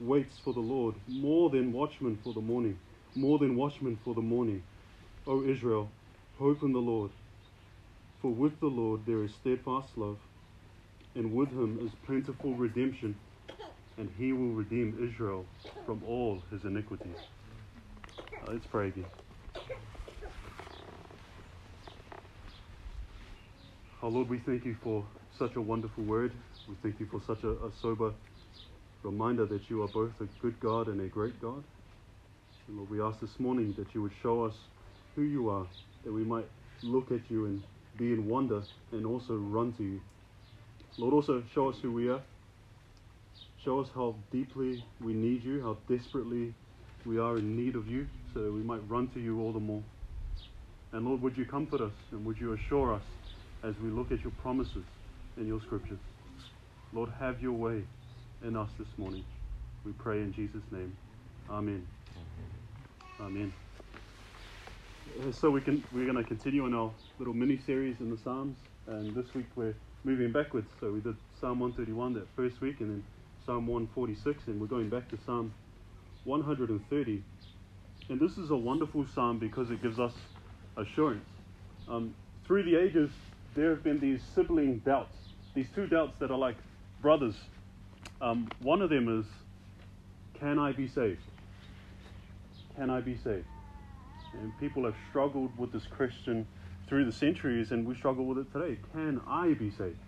waits for the Lord, more than watchmen for the morning, more than watchmen for the morning. O Israel, hope in the Lord. For with the Lord there is steadfast love, and with him is plentiful redemption, and he will redeem Israel from all his iniquities. Uh, let's pray again. Oh Lord, we thank you for such a wonderful word. We thank you for such a, a sober reminder that you are both a good God and a great God. And Lord, we ask this morning that you would show us who you are, that we might look at you and be in wonder and also run to you. Lord, also show us who we are. Show us how deeply we need you, how desperately we are in need of you, so that we might run to you all the more. And Lord, would you comfort us and would you assure us as we look at your promises in your scriptures? Lord, have your way in us this morning. We pray in Jesus' name. Amen. Amen. Uh, So we can we're going to continue on our little mini series in the Psalms, and this week we're moving backwards. So we did Psalm 131 that first week, and then Psalm 146, and we're going back to Psalm 130. And this is a wonderful psalm because it gives us assurance. Um, through the ages, there have been these sibling doubts, these two doubts that are like brothers. Um, one of them is, can I be saved? Can I be saved? And people have struggled with this question through the centuries, and we struggle with it today. Can I be saved?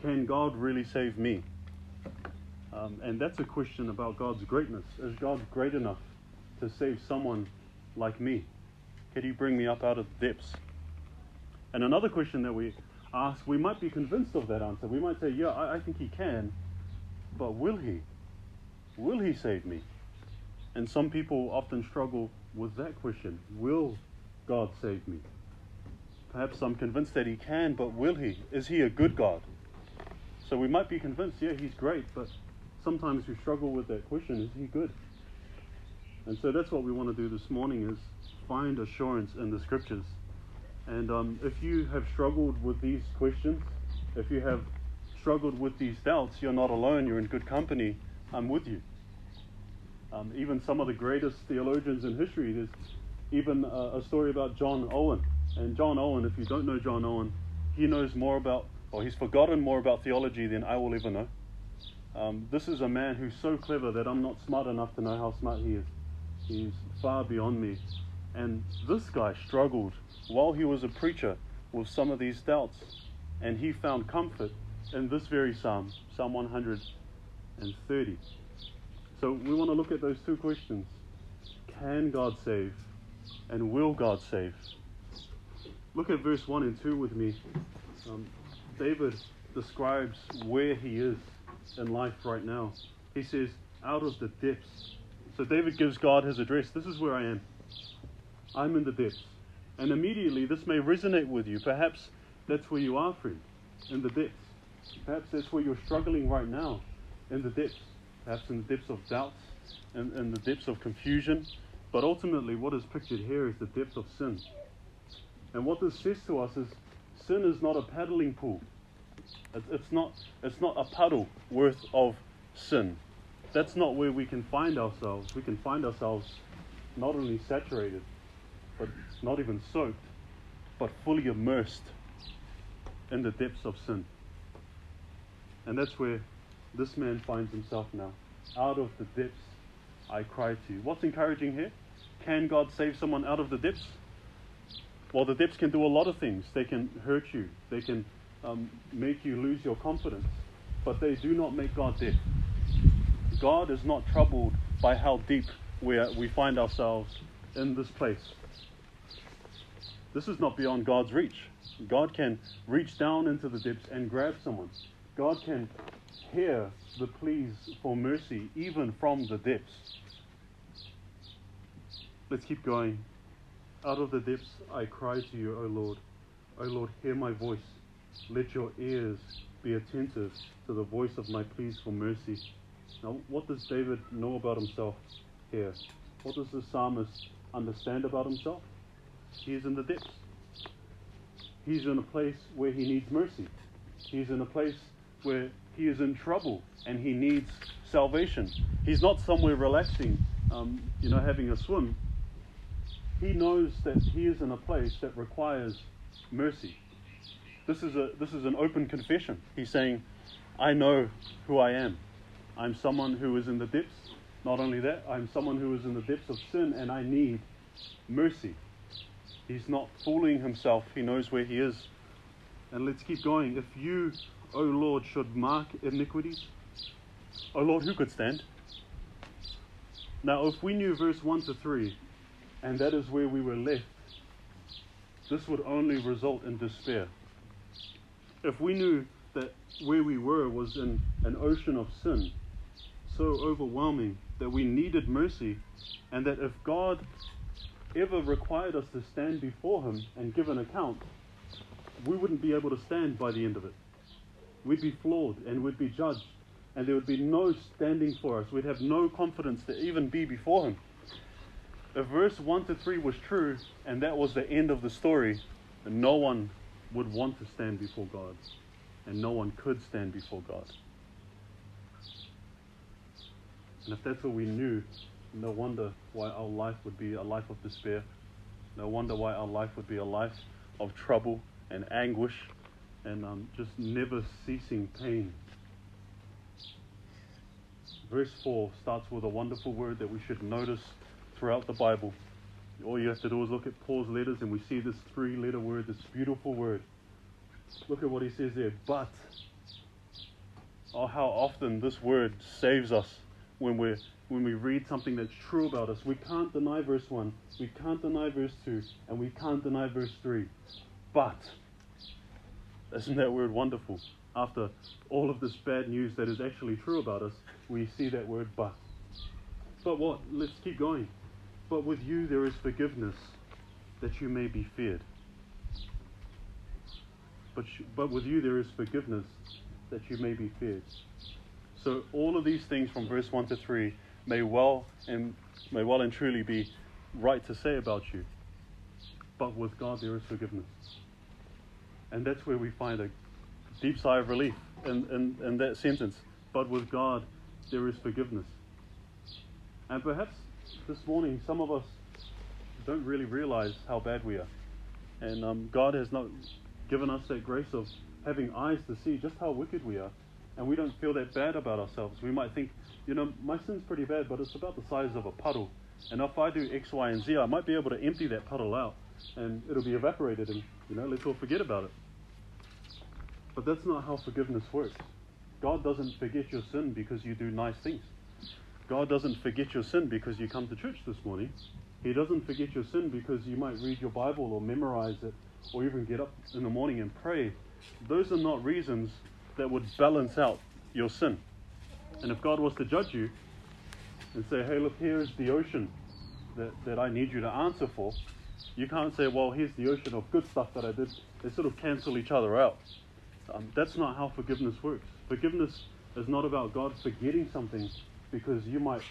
Can God really save me? Um, and that's a question about God's greatness. Is God great enough to save someone like me? Can He bring me up out of the depths? And another question that we ask, we might be convinced of that answer. We might say, Yeah, I, I think He can, but will He? Will He save me? And some people often struggle with that question Will God save me? Perhaps I'm convinced that He can, but will He? Is He a good God? So we might be convinced, yeah, He's great, but sometimes we struggle with that question Is He good? And so that's what we want to do this morning is find assurance in the scriptures. And um, if you have struggled with these questions, if you have struggled with these doubts, you're not alone, you're in good company. I'm with you. Um, even some of the greatest theologians in history, there's even a, a story about John Owen. And John Owen, if you don't know John Owen, he knows more about, or he's forgotten more about theology than I will ever know. Um, this is a man who's so clever that I'm not smart enough to know how smart he is. He's far beyond me. And this guy struggled while he was a preacher with some of these doubts. And he found comfort in this very psalm, Psalm 130. So we want to look at those two questions Can God save? And will God save? Look at verse 1 and 2 with me. Um, David describes where he is in life right now. He says, Out of the depths. So David gives God his address. This is where I am. I'm in the depths. And immediately this may resonate with you. Perhaps that's where you are, friend, in the depths. Perhaps that's where you're struggling right now, in the depths. Perhaps in the depths of doubts, in, in the depths of confusion. But ultimately, what is pictured here is the depth of sin. And what this says to us is sin is not a paddling pool. It's, not, it's not a puddle worth of sin. That's not where we can find ourselves. We can find ourselves not only saturated, but not even soaked, but fully immersed in the depths of sin. And that's where this man finds himself now. Out of the depths, I cry to you. What's encouraging here? Can God save someone out of the depths? Well, the depths can do a lot of things. They can hurt you, they can um, make you lose your confidence, but they do not make God deaf. God is not troubled by how deep we, are, we find ourselves in this place. This is not beyond God's reach. God can reach down into the depths and grab someone. God can hear the pleas for mercy even from the depths. Let's keep going. Out of the depths I cry to you, O Lord. O Lord, hear my voice. Let your ears be attentive to the voice of my pleas for mercy. Now, what does David know about himself here? What does the psalmist understand about himself? He is in the depths. He's in a place where he needs mercy. He's in a place where he is in trouble and he needs salvation. He's not somewhere relaxing, um, you know, having a swim. He knows that he is in a place that requires mercy. This is, a, this is an open confession. He's saying, I know who I am. I'm someone who is in the depths. Not only that, I'm someone who is in the depths of sin and I need mercy. He's not fooling himself. He knows where he is. And let's keep going. If you, O Lord, should mark iniquities, O Lord, who could stand? Now, if we knew verse 1 to 3, and that is where we were left, this would only result in despair. If we knew that where we were was in an ocean of sin, so overwhelming that we needed mercy, and that if God ever required us to stand before Him and give an account, we wouldn't be able to stand by the end of it. We'd be flawed and we'd be judged, and there would be no standing for us. We'd have no confidence to even be before Him. If verse 1 to 3 was true, and that was the end of the story, no one would want to stand before God, and no one could stand before God. And if that's what we knew, no wonder why our life would be a life of despair. No wonder why our life would be a life of trouble and anguish and um, just never ceasing pain. Verse 4 starts with a wonderful word that we should notice throughout the Bible. All you have to do is look at Paul's letters and we see this three letter word, this beautiful word. Look at what he says there. But. Oh, how often this word saves us when we're when we read something that's true about us. We can't deny verse 1, we can't deny verse 2, and we can't deny verse 3. But, isn't that word wonderful? After all of this bad news that is actually true about us, we see that word but. But what? Let's keep going. But with you there is forgiveness, that you may be feared. But, but with you there is forgiveness, that you may be feared. So all of these things from verse 1 to 3 may well and may well and truly be right to say about you. But with God there is forgiveness. And that's where we find a deep sigh of relief in, in, in that sentence. But with God there is forgiveness. And perhaps this morning some of us don't really realize how bad we are. And um, God has not given us that grace of having eyes to see just how wicked we are. And we don't feel that bad about ourselves. We might think, you know, my sin's pretty bad, but it's about the size of a puddle. And if I do X, Y, and Z, I might be able to empty that puddle out and it'll be evaporated and, you know, let's all forget about it. But that's not how forgiveness works. God doesn't forget your sin because you do nice things. God doesn't forget your sin because you come to church this morning. He doesn't forget your sin because you might read your Bible or memorize it or even get up in the morning and pray. Those are not reasons that would balance out your sin. And if God was to judge you and say, hey, look, here is the ocean that, that I need you to answer for, you can't say, well, here's the ocean of good stuff that I did. They sort of cancel each other out. Um, that's not how forgiveness works. Forgiveness is not about God forgetting something because you might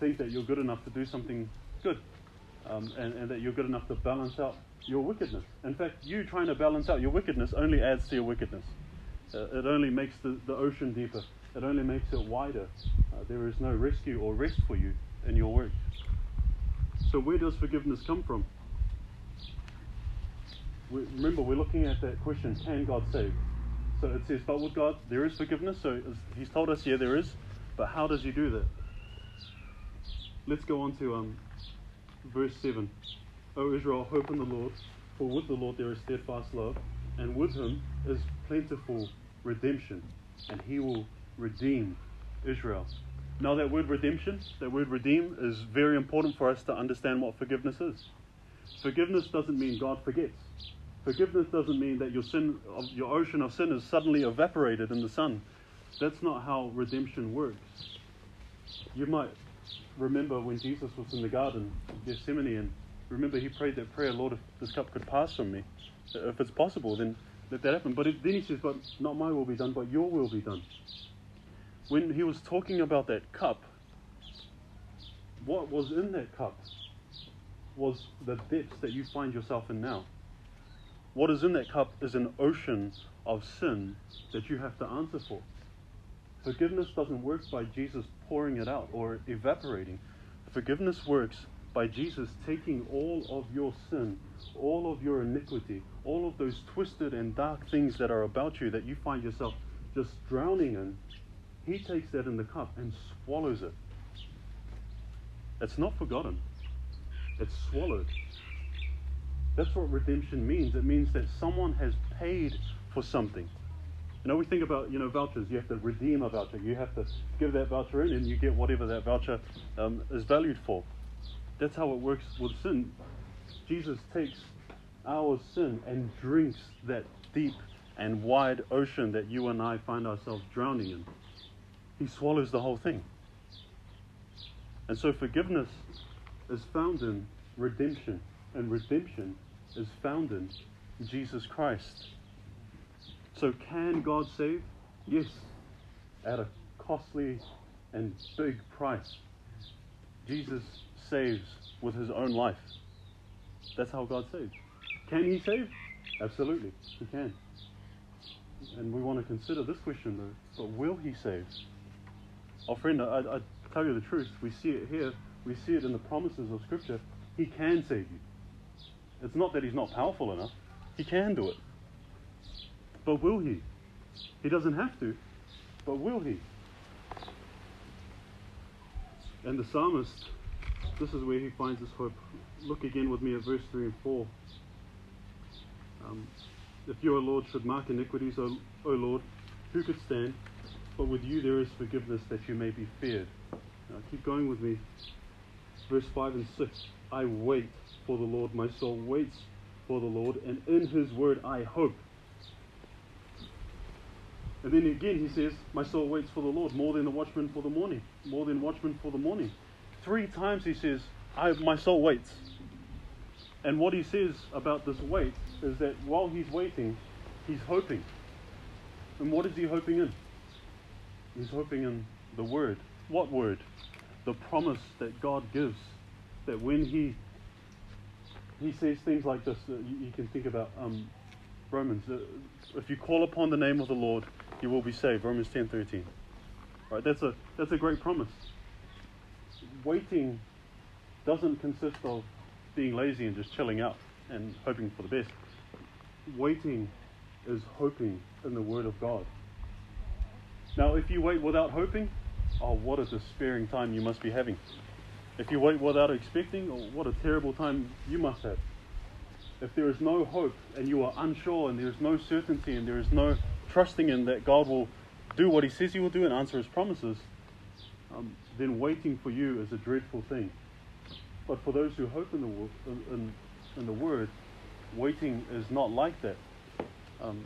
think that you're good enough to do something good um, and, and that you're good enough to balance out your wickedness. In fact, you trying to balance out your wickedness only adds to your wickedness. Uh, it only makes the, the ocean deeper. It only makes it wider. Uh, there is no rescue or rest for you in your work. So, where does forgiveness come from? Remember, we're looking at that question can God save? So it says, but with God, there is forgiveness. So He's told us, yeah, there is. But how does He do that? Let's go on to um, verse 7. O Israel, hope in the Lord, for with the Lord there is steadfast love, and with Him is plentiful redemption, and He will redeem Israel. Now, that word redemption, that word redeem, is very important for us to understand what forgiveness is. Forgiveness doesn't mean God forgets. Forgiveness doesn't mean that your sin, your ocean of sin is suddenly evaporated in the sun. That's not how redemption works. You might remember when Jesus was in the garden of Gethsemane and remember he prayed that prayer, Lord, if this cup could pass from me, if it's possible, then let that happen. But then he says, But not my will be done, but your will be done. When he was talking about that cup, what was in that cup was the depths that you find yourself in now. What is in that cup is an ocean of sin that you have to answer for. Forgiveness doesn't work by Jesus pouring it out or evaporating. Forgiveness works by Jesus taking all of your sin, all of your iniquity, all of those twisted and dark things that are about you that you find yourself just drowning in. He takes that in the cup and swallows it. It's not forgotten, it's swallowed. That's what redemption means. It means that someone has paid for something. You know, we think about, you know, vouchers. You have to redeem a voucher. You have to give that voucher in and you get whatever that voucher um, is valued for. That's how it works with sin. Jesus takes our sin and drinks that deep and wide ocean that you and I find ourselves drowning in. He swallows the whole thing. And so forgiveness is found in redemption, and redemption is found in Jesus Christ. So, can God save? Yes, at a costly and big price. Jesus saves with his own life. That's how God saves. Can he save? Absolutely, he can. And we want to consider this question though. But will he save? Oh, friend, I, I tell you the truth. We see it here. We see it in the promises of Scripture. He can save you. It's not that he's not powerful enough. He can do it. But will he? He doesn't have to, but will he? And the psalmist, this is where he finds his hope. Look again with me at verse 3 and 4. Um, if you, O Lord, should mark iniquities, o, o Lord, who could stand? But with you there is forgiveness that you may be feared. Now, keep going with me. Verse 5 and 6. I wait for the Lord. My soul waits for the Lord, and in his word I hope. And then again he says, My soul waits for the Lord more than the watchman for the morning. More than watchman for the morning. Three times he says, I, My soul waits. And what he says about this wait is that while he's waiting, he's hoping. And what is he hoping in? He's hoping in the word. What word? The promise that God gives. That when he he says things like this, you, you, can think about um, Romans. Uh, if you call upon the name of the Lord, you will be saved. Romans 10 13. Right, that's a, that's a great promise. Waiting doesn't consist of being lazy and just chilling out and hoping for the best. Waiting is hoping in the Word of God. Now, if you wait without hoping, oh, what a despairing time you must be having. If you wait without expecting, oh, what a terrible time you must have. If there is no hope and you are unsure and there is no certainty and there is no trusting in that God will do what He says He will do and answer His promises, um, then waiting for you is a dreadful thing. But for those who hope in the, in, in the Word, waiting is not like that. Um,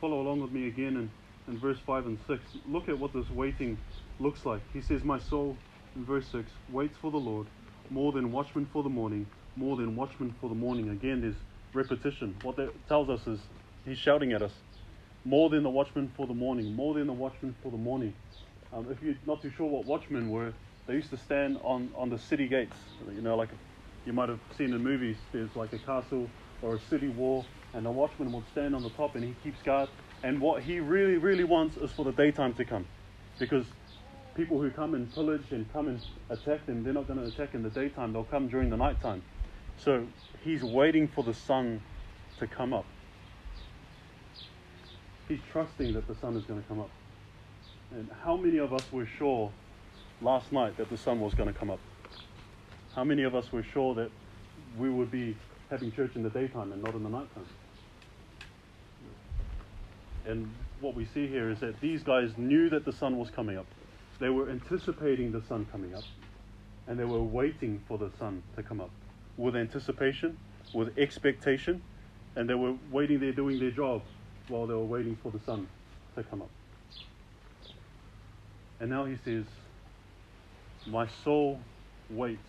follow along with me again in, in verse 5 and 6. Look at what this waiting looks like. He says, My soul, in verse 6, waits for the Lord more than watchmen for the morning, more than watchmen for the morning. Again, there's repetition. What that tells us is he's shouting at us. More than the watchmen for the morning, more than the watchmen for the morning. Um, if you're not too sure what watchmen were, they used to stand on, on the city gates. You know, like you might have seen in movies, there's like a castle or a city wall, and the watchman would stand on the top and he keeps guard. And what he really, really wants is for the daytime to come. Because people who come and pillage and come and attack them, they're not going to attack in the daytime, they'll come during the nighttime. So he's waiting for the sun to come up. He's trusting that the sun is going to come up. And how many of us were sure last night that the sun was going to come up? How many of us were sure that we would be having church in the daytime and not in the nighttime? And what we see here is that these guys knew that the sun was coming up. They were anticipating the sun coming up, and they were waiting for the sun to come up with anticipation, with expectation, and they were waiting there doing their job while they were waiting for the sun to come up. And now he says, My soul waits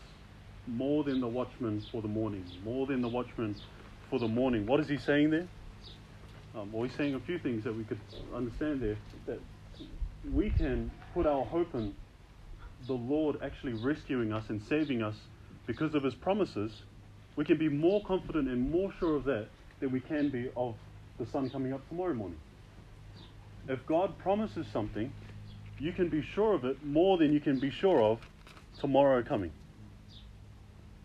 more than the watchman for the morning, more than the watchman for the morning. What is he saying there? Um, well, he's saying a few things that we could understand there. That we can put our hope in the Lord actually rescuing us and saving us because of his promises. We can be more confident and more sure of that than we can be of the sun coming up tomorrow morning. If God promises something, you can be sure of it more than you can be sure of tomorrow coming.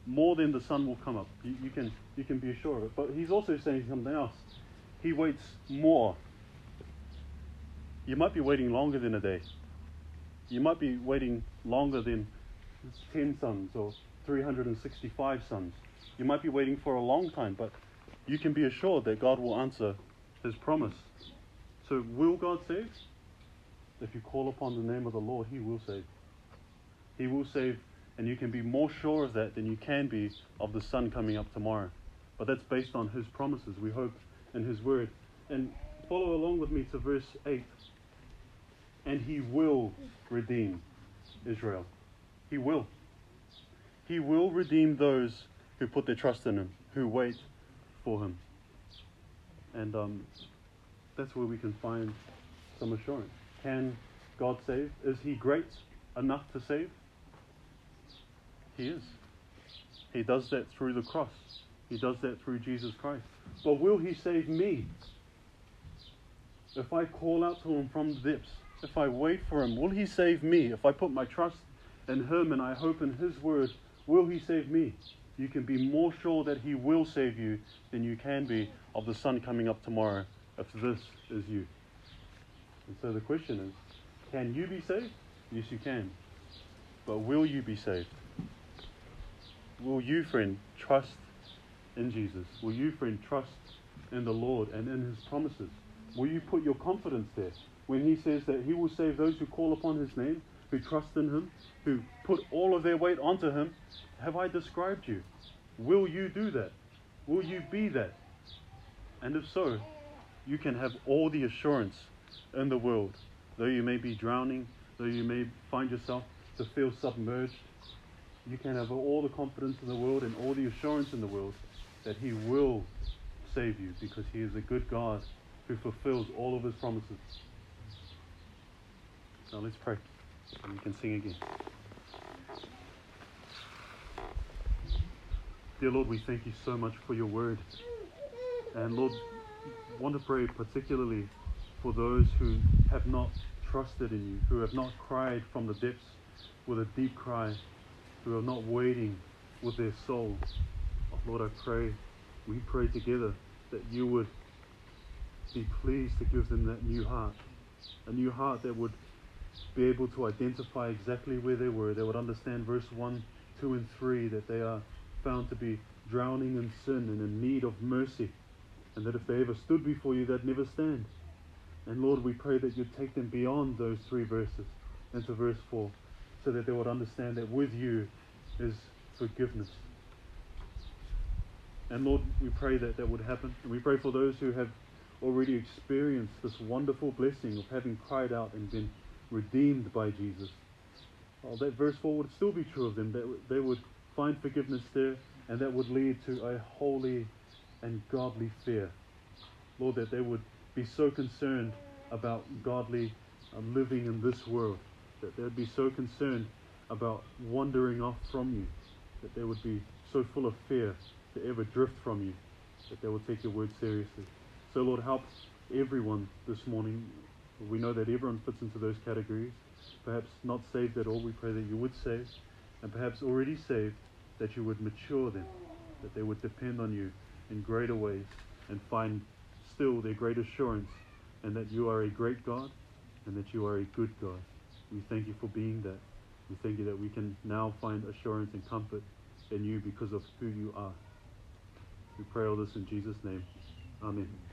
More than the sun will come up. You, you can, you can be sure of it. But he's also saying something else. He waits more. You might be waiting longer than a day. You might be waiting longer than 10 suns or 365 suns. You might be waiting for a long time, but you can be assured that God will answer his promise. So, will God save? If you call upon the name of the Lord, he will save. He will save, and you can be more sure of that than you can be of the sun coming up tomorrow. But that's based on his promises. We hope in his word. And follow along with me to verse 8. And he will redeem Israel. He will. He will redeem those who put their trust in him, who wait for him. And um, that's where we can find some assurance. Can God save? Is he great enough to save? He is. He does that through the cross. He does that through Jesus Christ. But will he save me? If I call out to him from the depths, if I wait for him, will he save me? If I put my trust in him and I hope in his word, will he save me? You can be more sure that he will save you than you can be of the sun coming up tomorrow if this is you. And so the question is can you be saved? Yes, you can. But will you be saved? Will you, friend, trust in Jesus? Will you, friend, trust in the Lord and in his promises? Will you put your confidence there when he says that he will save those who call upon his name, who trust in him, who put all of their weight onto him? Have I described you? Will you do that? Will you be that? And if so, you can have all the assurance in the world. Though you may be drowning, though you may find yourself to feel submerged, you can have all the confidence in the world and all the assurance in the world that He will save you because He is a good God who fulfills all of His promises. Now let's pray and we can sing again. Dear Lord, we thank you so much for your word. And Lord, want to pray particularly for those who have not trusted in you, who have not cried from the depths with a deep cry, who are not waiting with their soul. Oh, Lord, I pray, we pray together that you would be pleased to give them that new heart, a new heart that would be able to identify exactly where they were. They would understand verse 1, 2, and 3 that they are found to be drowning in sin and in need of mercy and that if they ever stood before you, they'd never stand. And Lord, we pray that you'd take them beyond those three verses into verse 4 so that they would understand that with you is forgiveness. And Lord, we pray that that would happen. And we pray for those who have already experienced this wonderful blessing of having cried out and been redeemed by Jesus. Well, that verse 4 would still be true of them, that they would find forgiveness there, and that would lead to a holy and godly fear. Lord, that they would be so concerned about godly um, living in this world, that they would be so concerned about wandering off from you, that they would be so full of fear to ever drift from you, that they would take your word seriously. So, Lord, help everyone this morning. We know that everyone fits into those categories. Perhaps not saved at all, we pray that you would save, and perhaps already saved, that you would mature them, that they would depend on you in greater ways and find still their great assurance and that you are a great God and that you are a good God. We thank you for being that. We thank you that we can now find assurance and comfort in you because of who you are. We pray all this in Jesus' name. Amen.